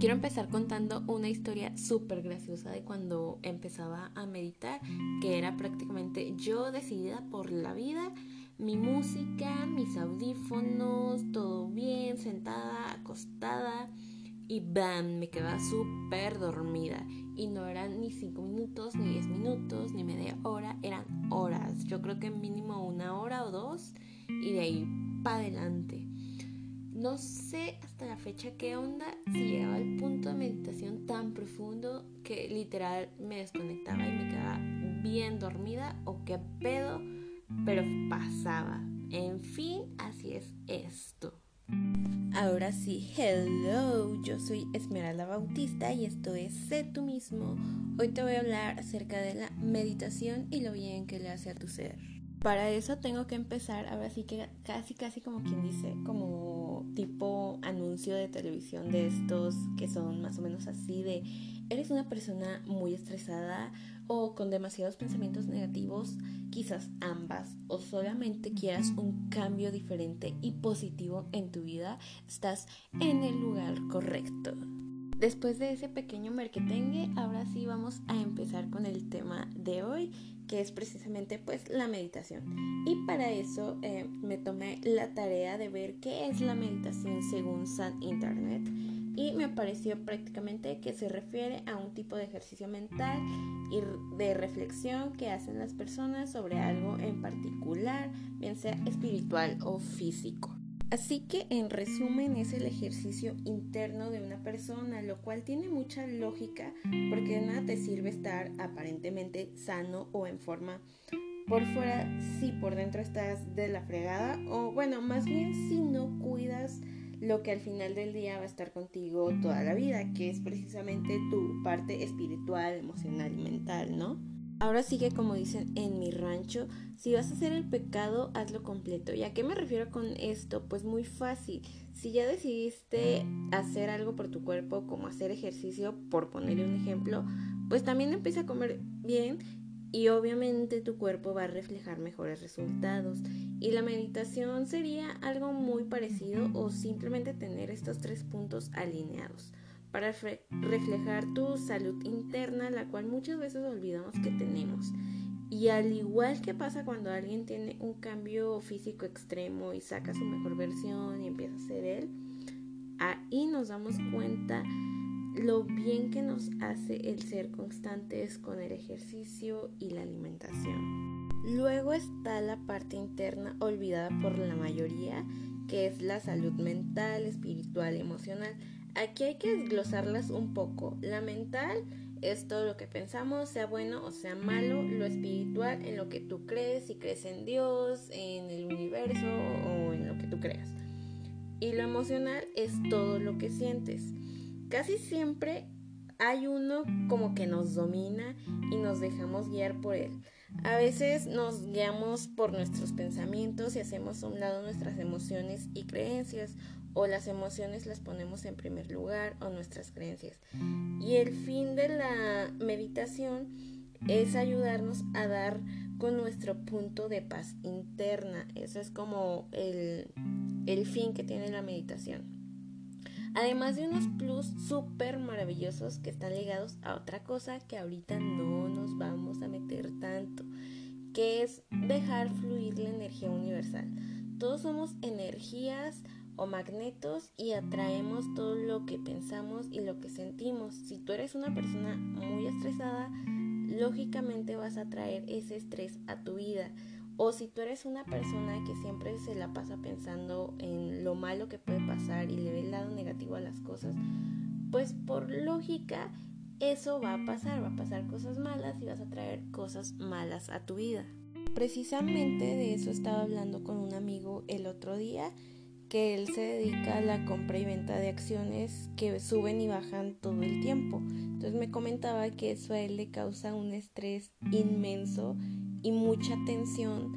Quiero empezar contando una historia súper graciosa de cuando empezaba a meditar, que era prácticamente yo decidida por la vida, mi música, mis audífonos, todo bien, sentada, acostada y ¡bam! Me quedaba súper dormida. Y no eran ni 5 minutos, ni 10 minutos, ni media hora, eran horas. Yo creo que mínimo una hora o dos y de ahí para adelante. No sé hasta la fecha qué onda, si llegaba al punto de meditación tan profundo que literal me desconectaba y me quedaba bien dormida o qué pedo, pero pasaba. En fin, así es esto. Ahora sí, hello, yo soy Esmeralda Bautista y esto es Sé tú mismo. Hoy te voy a hablar acerca de la meditación y lo bien que le hace a tu ser. Para eso tengo que empezar, ahora sí que casi, casi como quien dice, como tipo anuncio de televisión de estos que son más o menos así de, eres una persona muy estresada o con demasiados pensamientos negativos, quizás ambas, o solamente quieras un cambio diferente y positivo en tu vida, estás en el lugar correcto. Después de ese pequeño merquetengue, ahora sí vamos a empezar con el tema de hoy, que es precisamente pues la meditación. Y para eso eh, me tomé la tarea de ver qué es la meditación según San Internet y me pareció prácticamente que se refiere a un tipo de ejercicio mental y de reflexión que hacen las personas sobre algo en particular, bien sea espiritual o físico. Así que en resumen es el ejercicio interno de una persona, lo cual tiene mucha lógica porque de nada te sirve estar aparentemente sano o en forma por fuera si por dentro estás de la fregada o bueno, más bien si no cuidas lo que al final del día va a estar contigo toda la vida, que es precisamente tu parte espiritual, emocional y mental, ¿no? Ahora sí que como dicen en mi rancho, si vas a hacer el pecado, hazlo completo. ¿Y a qué me refiero con esto? Pues muy fácil. Si ya decidiste hacer algo por tu cuerpo, como hacer ejercicio, por ponerle un ejemplo, pues también empieza a comer bien y obviamente tu cuerpo va a reflejar mejores resultados. Y la meditación sería algo muy parecido o simplemente tener estos tres puntos alineados para reflejar tu salud interna, la cual muchas veces olvidamos que tenemos. Y al igual que pasa cuando alguien tiene un cambio físico extremo y saca su mejor versión y empieza a ser él, ahí nos damos cuenta lo bien que nos hace el ser constantes con el ejercicio y la alimentación. Luego está la parte interna olvidada por la mayoría, que es la salud mental, espiritual, emocional. Aquí hay que desglosarlas un poco. La mental es todo lo que pensamos, sea bueno o sea malo, lo espiritual en lo que tú crees, si crees en Dios, en el universo o en lo que tú creas. Y lo emocional es todo lo que sientes. Casi siempre hay uno como que nos domina y nos dejamos guiar por él. A veces nos guiamos por nuestros pensamientos y hacemos a un lado nuestras emociones y creencias o las emociones las ponemos en primer lugar o nuestras creencias. Y el fin de la meditación es ayudarnos a dar con nuestro punto de paz interna. Eso es como el, el fin que tiene la meditación. Además de unos plus súper maravillosos que están ligados a otra cosa que ahorita no nos es dejar fluir la energía universal. Todos somos energías o magnetos y atraemos todo lo que pensamos y lo que sentimos. Si tú eres una persona muy estresada, lógicamente vas a traer ese estrés a tu vida. O si tú eres una persona que siempre se la pasa pensando en lo malo que puede pasar y le ve el lado negativo a las cosas, pues por lógica eso va a pasar, va a pasar cosas malas y vas a traer cosas malas a tu vida. Precisamente de eso estaba hablando con un amigo el otro día que él se dedica a la compra y venta de acciones que suben y bajan todo el tiempo. Entonces me comentaba que eso a él le causa un estrés inmenso y mucha tensión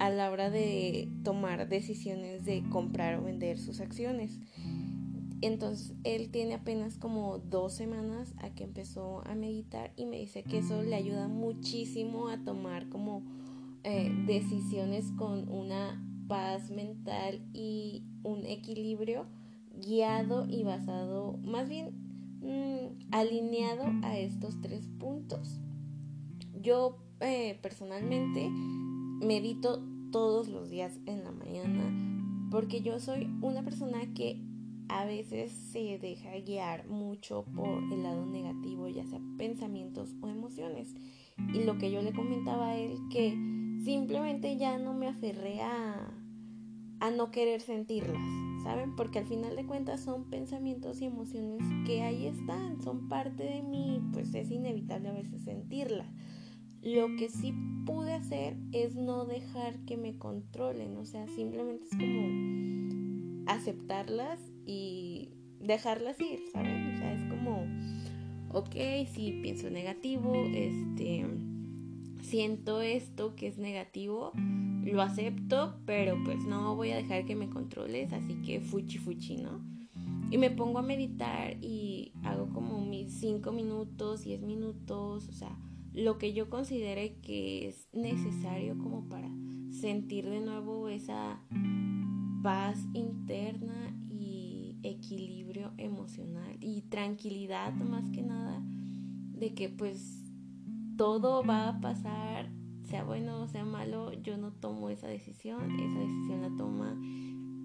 a la hora de tomar decisiones de comprar o vender sus acciones. Entonces él tiene apenas como dos semanas a que empezó a meditar y me dice que eso le ayuda muchísimo a tomar como eh, decisiones con una paz mental y un equilibrio guiado y basado, más bien mm, alineado a estos tres puntos. Yo eh, personalmente medito todos los días en la mañana porque yo soy una persona que a veces se deja guiar mucho por el lado negativo, ya sea pensamientos o emociones. Y lo que yo le comentaba a él, que simplemente ya no me aferré a, a no querer sentirlas, ¿saben? Porque al final de cuentas son pensamientos y emociones que ahí están, son parte de mí, pues es inevitable a veces sentirlas. Lo que sí pude hacer es no dejar que me controlen, o sea, simplemente es como aceptarlas y dejarlas ir, ¿saben? O sea, es como, ok, si pienso negativo, este, siento esto que es negativo, lo acepto, pero pues no voy a dejar que me controles, así que fuchi fuchi, ¿no? Y me pongo a meditar y hago como mis 5 minutos, 10 minutos, o sea, lo que yo considere que es necesario como para sentir de nuevo esa paz interna equilibrio emocional y tranquilidad más que nada de que pues todo va a pasar, sea bueno o sea malo, yo no tomo esa decisión, esa decisión la toma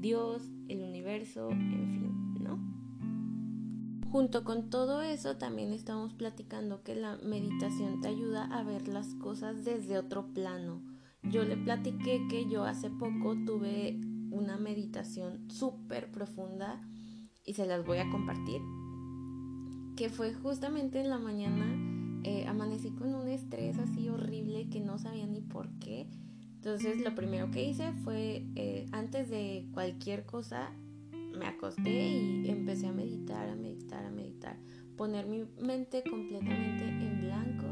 Dios, el universo, en fin, ¿no? Junto con todo eso también estamos platicando que la meditación te ayuda a ver las cosas desde otro plano. Yo le platiqué que yo hace poco tuve una meditación súper profunda y se las voy a compartir. Que fue justamente en la mañana, eh, amanecí con un estrés así horrible que no sabía ni por qué. Entonces lo primero que hice fue, eh, antes de cualquier cosa, me acosté y empecé a meditar, a meditar, a meditar, poner mi mente completamente en blanco.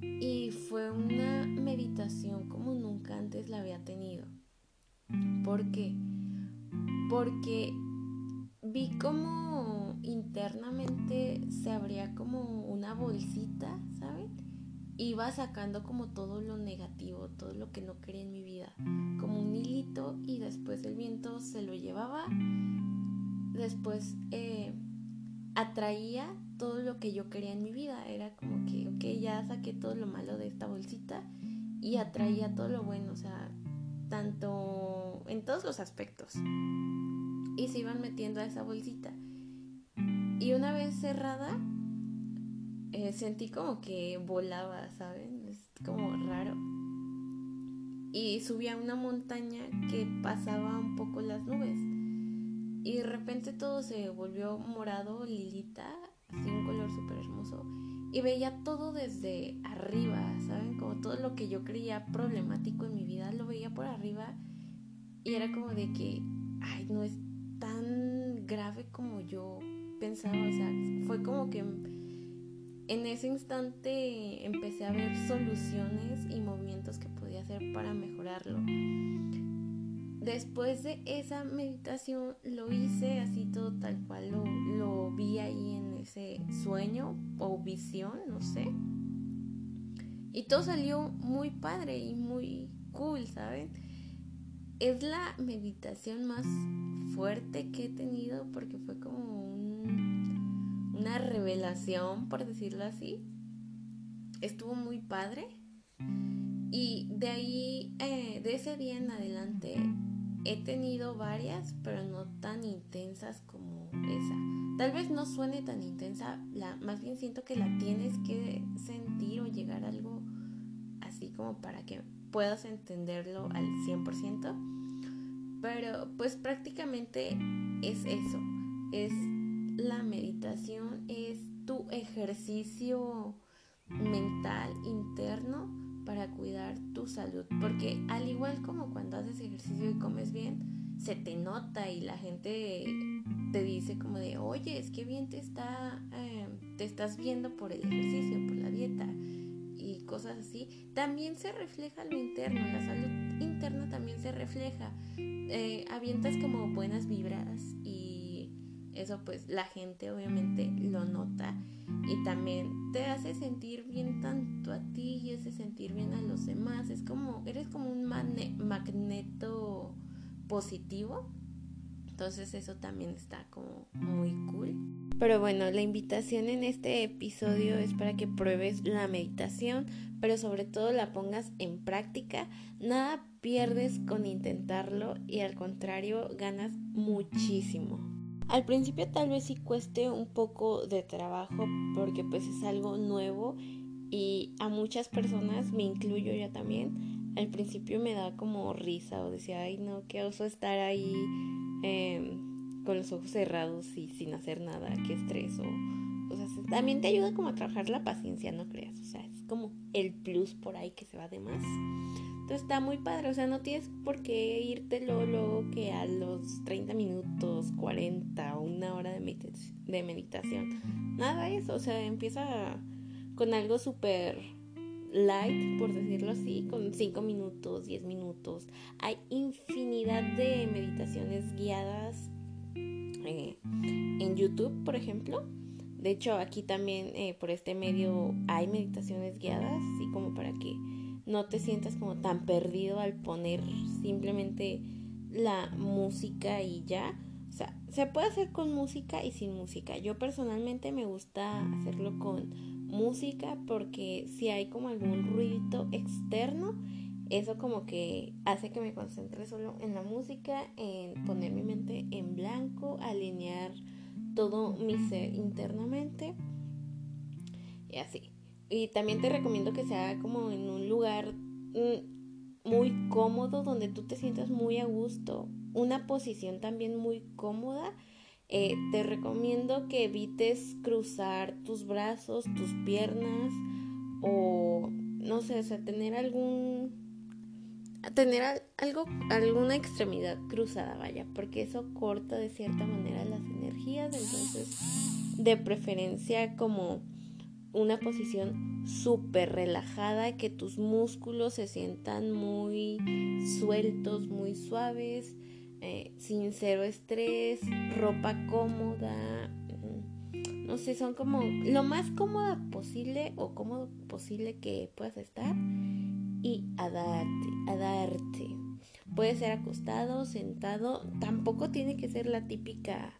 Y fue una meditación como nunca antes la había tenido. ¿Por qué? Porque vi como internamente se abría como una bolsita, ¿saben? Iba sacando como todo lo negativo, todo lo que no quería en mi vida, como un hilito y después el viento se lo llevaba, después eh, atraía todo lo que yo quería en mi vida, era como que, ok, ya saqué todo lo malo de esta bolsita y atraía todo lo bueno, o sea, tanto en todos los aspectos. Y se iban metiendo a esa bolsita. Y una vez cerrada, eh, sentí como que volaba, ¿saben? Es como raro. Y subí a una montaña que pasaba un poco las nubes. Y de repente todo se volvió morado, lilita, así un color súper hermoso. Y veía todo desde arriba, ¿saben? Como todo lo que yo creía problemático en mi vida, lo veía por arriba. Y era como de que, ay, no es tan grave como yo pensaba. O sea, fue como que en ese instante empecé a ver soluciones y movimientos que podía hacer para mejorarlo. Después de esa meditación lo hice así todo tal cual lo, vi ahí en ese sueño o visión, no sé. Y todo salió muy padre y muy cool, ¿saben? Es la meditación más fuerte que he tenido porque fue como una revelación, por decirlo así. Estuvo muy padre. Y de ahí, eh, de ese día en adelante, he tenido varias, pero no tan intensas como esa. Tal vez no suene tan intensa, la, más bien siento que la tienes que sentir o llegar algo así como para que puedas entenderlo al 100%. Pero pues prácticamente es eso, es la meditación es tu ejercicio mental interno para cuidar tu salud. Porque al igual como cuando haces ejercicio y comes bien, se te nota y la gente te dice como de, oye, es que bien te está, eh, te estás viendo por el ejercicio, por la dieta cosas así. También se refleja lo interno, la salud interna también se refleja. Eh, avientas como buenas vibras y eso pues la gente obviamente lo nota y también te hace sentir bien tanto a ti y hace sentir bien a los demás. Es como, eres como un magneto positivo. Entonces eso también está como muy cool. Pero bueno, la invitación en este episodio es para que pruebes la meditación, pero sobre todo la pongas en práctica. Nada pierdes con intentarlo y al contrario ganas muchísimo. Al principio tal vez sí cueste un poco de trabajo porque pues es algo nuevo y a muchas personas, me incluyo ya también, al principio me da como risa o decía, ay no, qué oso estar ahí em, con los ojos cerrados y sin hacer nada, qué estrés o... O sea, también te ayuda como a trabajar la paciencia, no creas. O sea, es como el plus por ahí que se va de más. Entonces está muy padre, o sea, no tienes por qué irte luego, que a los 30 minutos, 40 o una hora de, de meditación. Nada de eso, o sea, empieza con algo súper light, por decirlo así, con 5 minutos, 10 minutos. Hay infinidad de meditaciones guiadas eh, en YouTube, por ejemplo. De hecho, aquí también eh, por este medio hay meditaciones guiadas, así como para que no te sientas como tan perdido al poner simplemente la música y ya. O sea, se puede hacer con música y sin música. Yo personalmente me gusta hacerlo con música porque si hay como algún ruido externo, eso como que hace que me concentre solo en la música, en poner mi mente en blanco, alinear todo mi ser internamente y así. Y también te recomiendo que sea como en un lugar mm, muy cómodo, donde tú te sientas muy a gusto. Una posición también muy cómoda. Eh, te recomiendo que evites cruzar tus brazos, tus piernas o no sé, o sea, tener algún tener algo alguna extremidad cruzada, vaya, porque eso corta de cierta manera las energías, entonces de preferencia como una posición súper relajada, que tus músculos se sientan muy sueltos, muy suaves, eh, sin cero estrés, ropa cómoda, mm, no sé, son como lo más cómoda posible o cómodo posible que puedas estar y a darte, a darte. Puede ser acostado, sentado, tampoco tiene que ser la típica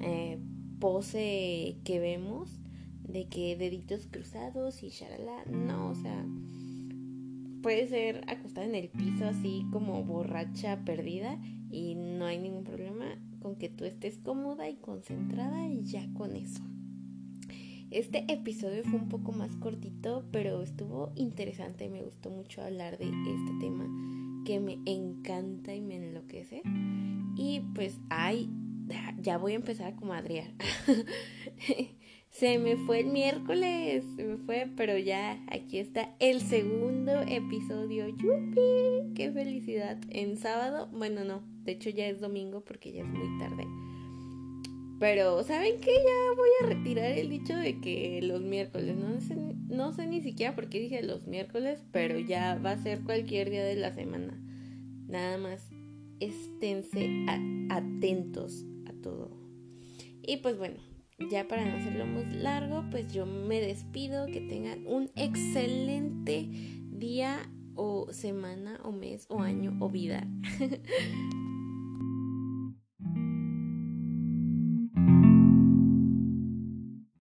eh, pose que vemos de que deditos cruzados y shalala. No, o sea, puede ser acostada en el piso así como borracha perdida y no hay ningún problema con que tú estés cómoda y concentrada y ya con eso. Este episodio fue un poco más cortito, pero estuvo interesante, me gustó mucho hablar de este tema que me encanta y me enloquece. Y pues, ay, ya voy a empezar a comadrear. Se me fue el miércoles, se me fue, pero ya aquí está el segundo episodio. ¡Yupi! ¡Qué felicidad! En sábado, bueno, no, de hecho ya es domingo porque ya es muy tarde. Pero, ¿saben qué? Ya voy a retirar el dicho de que los miércoles, no sé, no sé ni siquiera por qué dije los miércoles, pero ya va a ser cualquier día de la semana. Nada más, esténse atentos a todo. Y pues bueno, ya para no hacerlo muy largo, pues yo me despido, que tengan un excelente día o semana o mes o año o vida.